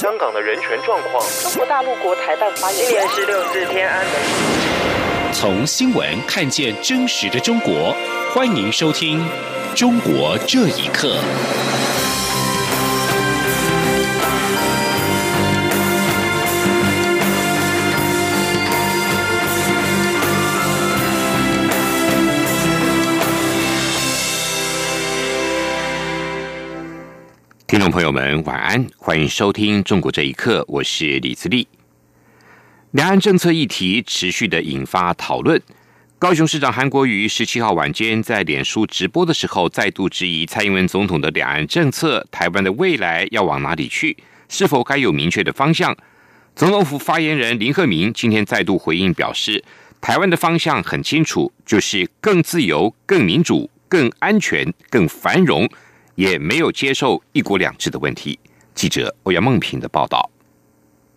香港的人权状况。中国大陆国台办发言人。今年是六四天安门。从新闻看见真实的中国，欢迎收听《中国这一刻》。听众朋友们，晚安，欢迎收听《中国这一刻》，我是李自立。两岸政策议题持续的引发讨论。高雄市长韩国瑜十七号晚间在脸书直播的时候，再度质疑蔡英文总统的两岸政策，台湾的未来要往哪里去？是否该有明确的方向？总统府发言人林鹤明今天再度回应表示，台湾的方向很清楚，就是更自由、更民主、更安全、更繁荣。也没有接受“一国两制”的问题。记者欧阳梦平的报道。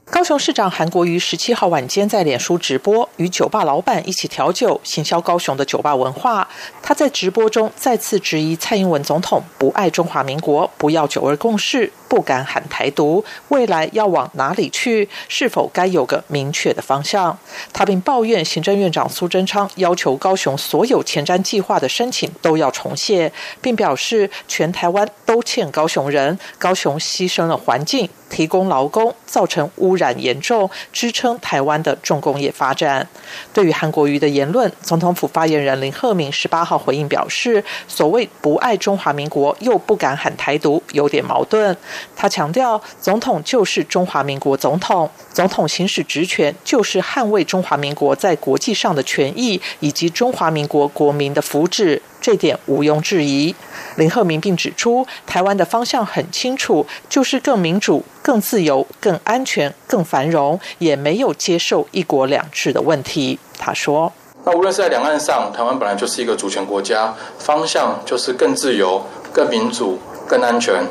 高雄市长韩国瑜十七号晚间在脸书直播，与酒吧老板一起调酒，行销高雄的酒吧文化。他在直播中再次质疑蔡英文总统不爱中华民国，不要九二共识，不敢喊台独，未来要往哪里去？是否该有个明确的方向？他并抱怨行政院长苏贞昌要求高雄所有前瞻计划的申请都要重写，并表示全台湾都欠高雄人，高雄牺牲了环境。提供劳工，造成污染严重，支撑台湾的重工业发展。对于韩国瑜的言论，总统府发言人林鹤明十八号回应表示：“所谓不爱中华民国，又不敢喊台独，有点矛盾。”他强调，总统就是中华民国总统，总统行使职权就是捍卫中华民国在国际上的权益以及中华民国国民的福祉。这点毋庸置疑。林鹤明并指出，台湾的方向很清楚，就是更民主、更自由、更安全、更繁荣，也没有接受一国两制的问题。他说：“那无论是在两岸上，台湾本来就是一个主权国家，方向就是更自由、更民主、更安全、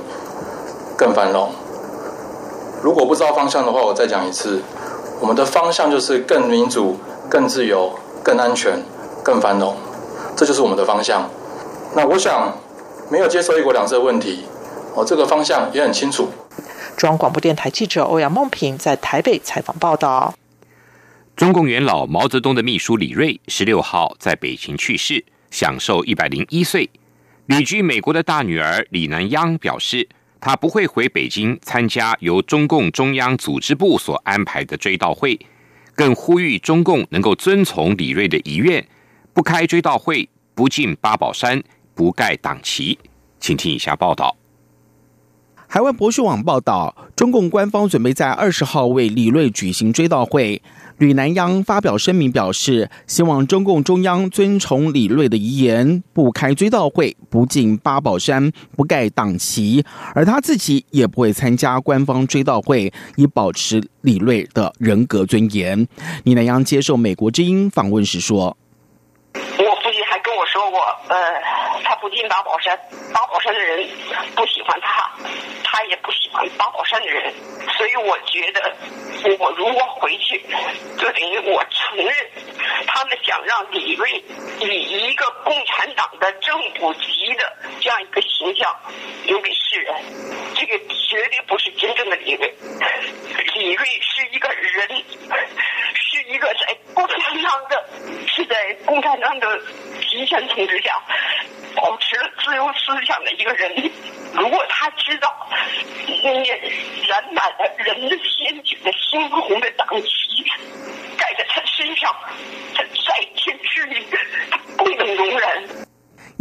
更繁荣。如果不知道方向的话，我再讲一次，我们的方向就是更民主、更自由、更安全、更繁荣。”这就是我们的方向。那我想，没有接受一国两制的问题，哦，这个方向也很清楚。中央广播电台记者欧阳梦平在台北采访报道。中共元老毛泽东的秘书李瑞十六号在北京去世，享寿一百零一岁。旅居美国的大女儿李南央表示，她不会回北京参加由中共中央组织部所安排的追悼会，更呼吁中共能够遵从李瑞的遗愿。不开追悼会，不进八宝山，不盖党旗，请听以下报道。海外博讯网报道，中共官方准备在二十号为李瑞举行追悼会。吕南央发表声明表示，希望中共中央遵从李瑞的遗言，不开追悼会，不进八宝山，不盖党旗，而他自己也不会参加官方追悼会，以保持李瑞的人格尊严。李南央接受美国之音访问时说。我，呃，他不进八宝山，八宝山的人不喜欢他，他也不喜欢八宝山的人，所以我觉得，我如果回去，就等于我承认，他们想让李锐以一个共产党的政府级的这样一个形象给世人，这个绝对不是真正的李瑞，李瑞是一个人，是一个在共产党的，是在共产党的提前。统治下，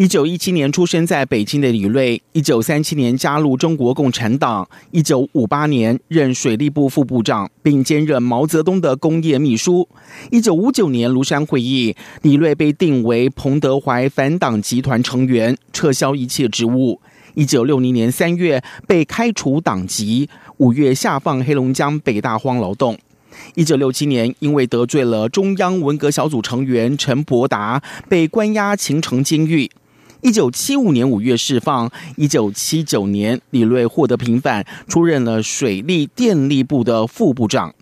一九一七年出生在北京的李瑞，一九三七年加入中国共产党，一九五八年任水利部副部长，并兼任毛泽东的工业秘书。一九五九年庐山会议，李瑞被定为彭德怀反党集团成员，撤销一切职务。一九六零年三月被开除党籍，五月下放黑龙江北大荒劳动。一九六七年因为得罪了中央文革小组成员陈伯达，被关押秦城监狱。一九七五年五月释放。一九七九年，李瑞获得平反，出任了水利电力部的副部长。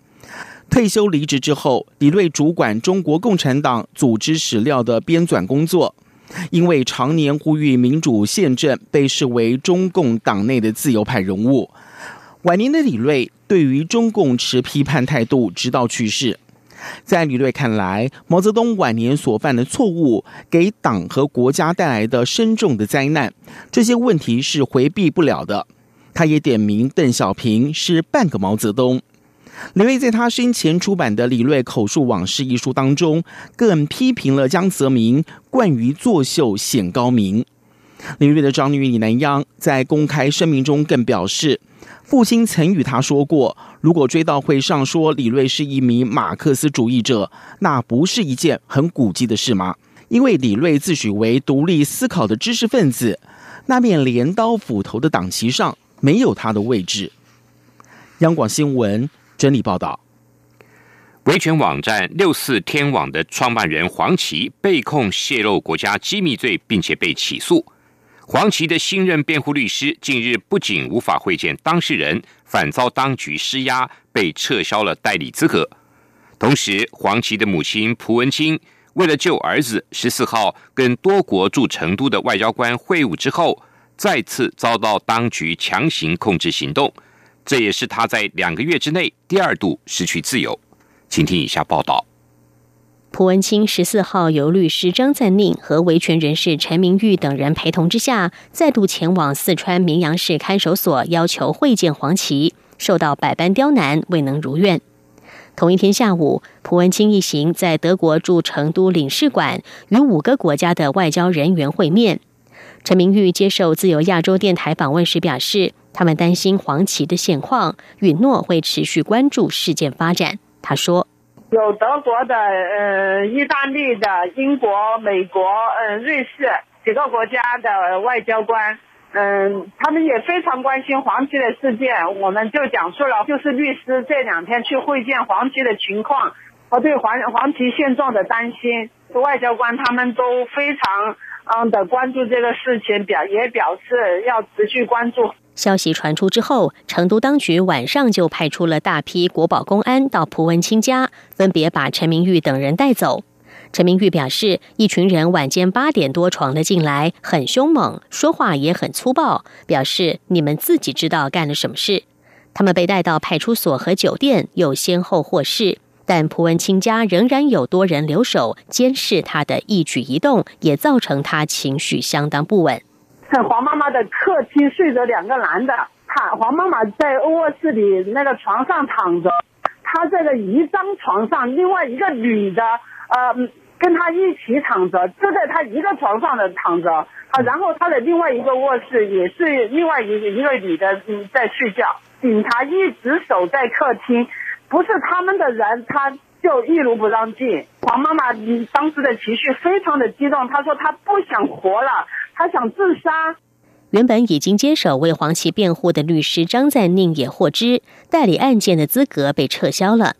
退休离职之后，李瑞主管中国共产党组织史料的编纂工作。因为常年呼吁民主宪政，被视为中共党内的自由派人物。晚年的李瑞对于中共持批判态度，直到去世。在李瑞看来，毛泽东晚年所犯的错误，给党和国家带来的深重的灾难，这些问题是回避不了的。他也点名邓小平是半个毛泽东。李瑞在他生前出版的《李瑞口述往事》一书当中，更批评了江泽民惯于作秀显高明。李瑞的长女李南央在公开声明中更表示，父亲曾与他说过，如果追悼会上说李瑞是一名马克思主义者，那不是一件很古迹的事吗？因为李瑞自诩为独立思考的知识分子，那面镰刀斧头的党旗上没有他的位置。央广新闻。整理报道：维权网站六四天网的创办人黄奇被控泄露国家机密罪，并且被起诉。黄奇的新任辩护律师近日不仅无法会见当事人，反遭当局施压，被撤销了代理资格。同时，黄奇的母亲蒲文清为了救儿子，十四号跟多国驻成都的外交官会晤之后，再次遭到当局强行控制行动。这也是他在两个月之内第二度失去自由，请听以下报道。蒲文清十四号由律师张赞宁和维权人士陈明玉等人陪同之下，再度前往四川绵阳市看守所，要求会见黄琦，受到百般刁难，未能如愿。同一天下午，蒲文清一行在德国驻成都领事馆与五个国家的外交人员会面。陈明玉接受自由亚洲电台访问时表示。他们担心黄旗的现况，允诺会持续关注事件发展。他说：“有德国的、呃，意大利的、英国、美国、嗯，瑞士几个国家的。外交官，嗯，他们也非常关心黄旗的。事件。我们就讲述了，就是律师这两天去会见黄旗的。情况和对黄黄旗现状的。担心。外交官他们都非常嗯的。关注这个事情，表也表示要持续关注。”消息传出之后，成都当局晚上就派出了大批国保公安到蒲文清家，分别把陈明玉等人带走。陈明玉表示，一群人晚间八点多闯了进来，很凶猛，说话也很粗暴，表示你们自己知道干了什么事。他们被带到派出所和酒店，又先后获释，但蒲文清家仍然有多人留守监视他的一举一动，也造成他情绪相当不稳。黄妈妈的客厅睡着两个男的，他黄妈妈在卧室里那个床上躺着，他这个一张床上另外一个女的，呃，跟他一起躺着，就在他一个床上的躺着，啊，然后他的另外一个卧室也是另外一个一个女的嗯在睡觉，警察一直守在客厅，不是他们的人，他就一如不让进。黄妈妈当时的情绪非常的激动，她说她不想活了。他想自杀。原本已经接手为黄琦辩护的律师张赞宁也获知代理案件的资格被撤销了。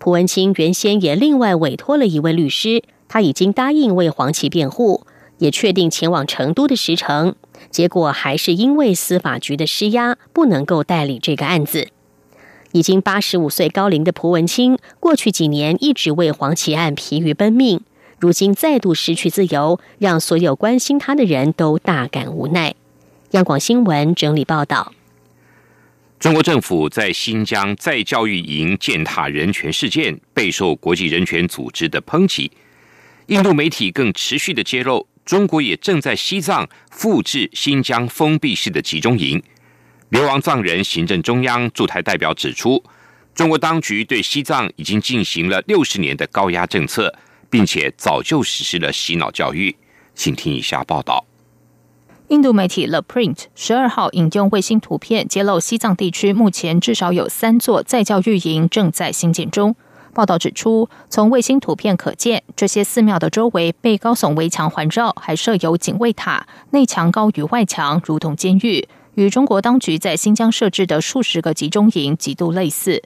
蒲文清原先也另外委托了一位律师，他已经答应为黄琦辩护，也确定前往成都的时程。结果还是因为司法局的施压，不能够代理这个案子。已经八十五岁高龄的蒲文清，过去几年一直为黄琦案疲于奔命。如今再度失去自由，让所有关心他的人都大感无奈。央广新闻整理报道：中国政府在新疆再教育营践踏人权事件备受国际人权组织的抨击。印度媒体更持续的揭露，中国也正在西藏复制新疆封闭式的集中营。流亡藏人行政中央驻台代表指出，中国当局对西藏已经进行了六十年的高压政策。并且早就实施了洗脑教育，请听以下报道。印度媒体 The Print 十二号引用卫星图片揭露，西藏地区目前至少有三座在教育营正在兴建中。报道指出，从卫星图片可见，这些寺庙的周围被高耸围墙环绕，还设有警卫塔，内墙高于外墙，如同监狱，与中国当局在新疆设置的数十个集中营极度类似。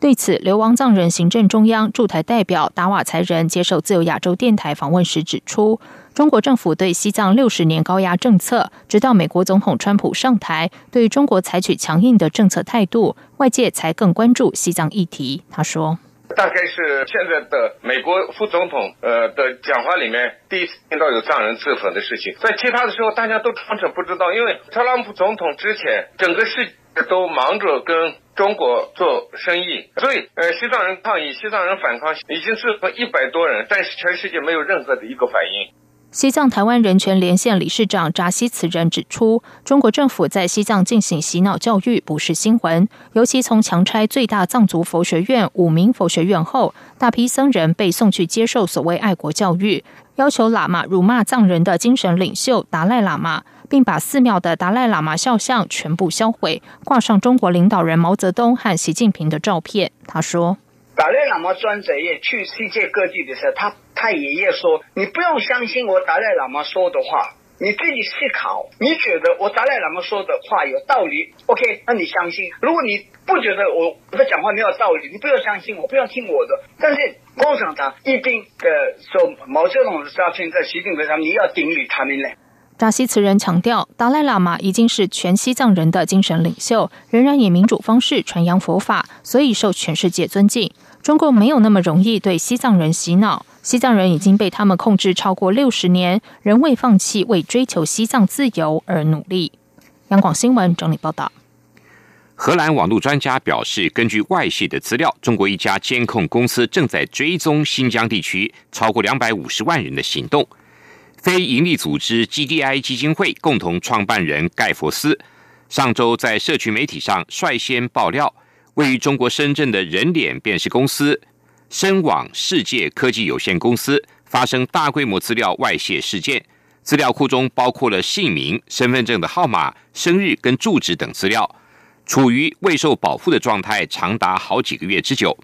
对此，流亡藏人行政中央驻台代表达瓦才仁接受自由亚洲电台访问时指出，中国政府对西藏六十年高压政策，直到美国总统川普上台，对中国采取强硬的政策态度，外界才更关注西藏议题。他说。大概是现在的美国副总统呃的讲话里面第一次听到有藏人自焚的事情，在其他的时候大家都装着不知道，因为特朗普总统之前整个世都忙着跟中国做生意，所以呃，西藏人抗议、西藏人反抗已经是一百多人，但是全世界没有任何的一个反应。西藏台湾人权连线理事长扎西慈仁指出，中国政府在西藏进行洗脑教育不是新闻，尤其从强拆最大藏族佛学院五名佛学院后，大批僧人被送去接受所谓爱国教育，要求喇嘛辱骂藏人的精神领袖达赖喇嘛，并把寺庙的达赖喇嘛肖像全部销毁，挂上中国领导人毛泽东和习近平的照片。他说。达赖喇嘛专者也去世界各地的时候，他他爷爷说：“你不用相信我达赖喇嘛说的话，你自己思考。你觉得我达赖喇嘛说的话有道理？OK，那你相信。如果你不觉得我我的讲话没有道理，你不要相信我，不要听我的。但是共产党一定的说毛泽东的照片在习近平上，你要顶礼他们嘞。”扎西慈人强调，达赖喇嘛已经是全西藏人的精神领袖，仍然以民主方式传扬佛法，所以受全世界尊敬。中共没有那么容易对西藏人洗脑，西藏人已经被他们控制超过六十年，仍未放弃为追求西藏自由而努力。央广新闻整理报道。荷兰网络专家表示，根据外泄的资料，中国一家监控公司正在追踪新疆地区超过两百五十万人的行动。非营利组织 GDI 基金会共同创办人盖佛斯上周在社群媒体上率先爆料，位于中国深圳的人脸辨识公司深网世界科技有限公司发生大规模资料外泄事件，资料库中包括了姓名、身份证的号码、生日跟住址等资料，处于未受保护的状态，长达好几个月之久。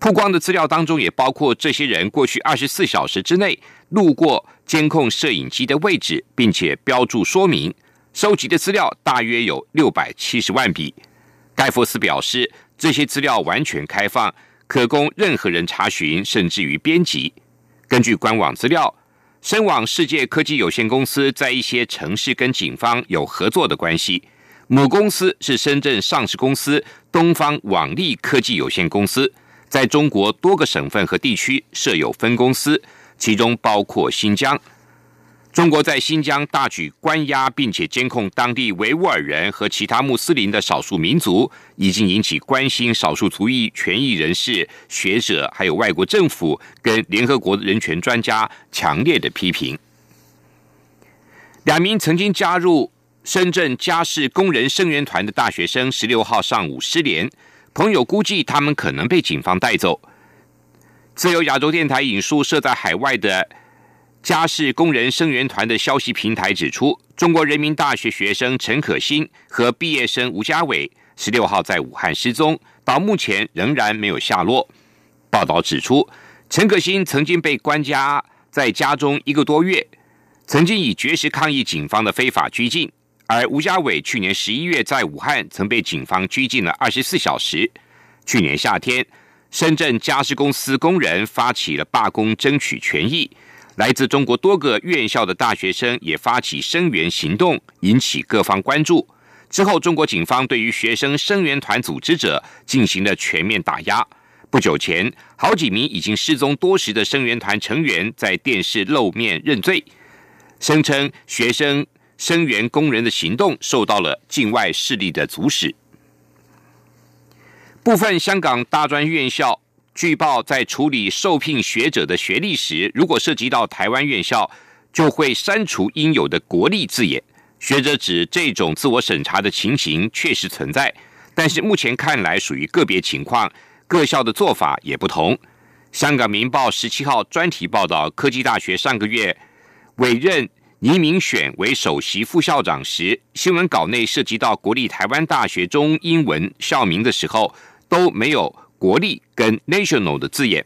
曝光的资料当中也包括这些人过去二十四小时之内路过监控摄影机的位置，并且标注说明。收集的资料大约有六百七十万笔。盖佛斯表示，这些资料完全开放，可供任何人查询，甚至于编辑。根据官网资料，深网世界科技有限公司在一些城市跟警方有合作的关系。母公司是深圳上市公司东方网力科技有限公司。在中国多个省份和地区设有分公司，其中包括新疆。中国在新疆大举关押并且监控当地维吾尔人和其他穆斯林的少数民族，已经引起关心少数族裔权益人士、学者，还有外国政府跟联合国人权专家强烈的批评。两名曾经加入深圳家事工人声援团的大学生，十六号上午失联。朋友估计他们可能被警方带走。自由亚洲电台引述设在海外的家事工人声援团的消息平台指出，中国人民大学学生陈可辛和毕业生吴家伟十六号在武汉失踪，到目前仍然没有下落。报道指出，陈可辛曾经被关押在家中一个多月，曾经以绝食抗议警方的非法拘禁。而吴家伟去年十一月在武汉曾被警方拘禁了二十四小时。去年夏天，深圳家事公司工人发起了罢工，争取权益。来自中国多个院校的大学生也发起声援行动，引起各方关注。之后，中国警方对于学生声援团组织者进行了全面打压。不久前，好几名已经失踪多时的声援团成员在电视露面认罪，声称学生。声援工人的行动受到了境外势力的阻止。部分香港大专院校据报在处理受聘学者的学历时，如果涉及到台湾院校，就会删除应有的国力字眼。学者指这种自我审查的情形确实存在，但是目前看来属于个别情况，各校的做法也不同。香港明报十七号专题报道，科技大学上个月委任。倪明选为首席副校长时，新闻稿内涉及到国立台湾大学中英文校名的时候，都没有“国立”跟 “national” 的字眼。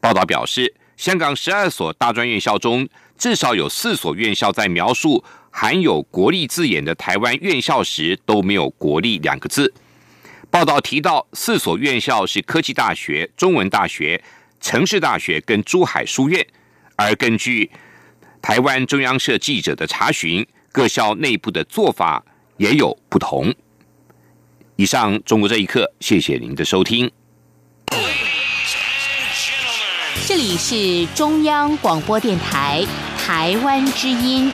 报道表示，香港十二所大专院校中，至少有四所院校在描述含有“国立”字眼的台湾院校时，都没有“国立”两个字。报道提到，四所院校是科技大学、中文大学、城市大学跟珠海书院，而根据。台湾中央社记者的查询，各校内部的做法也有不同。以上，中国这一刻，谢谢您的收听。这里是中央广播电台台湾之音。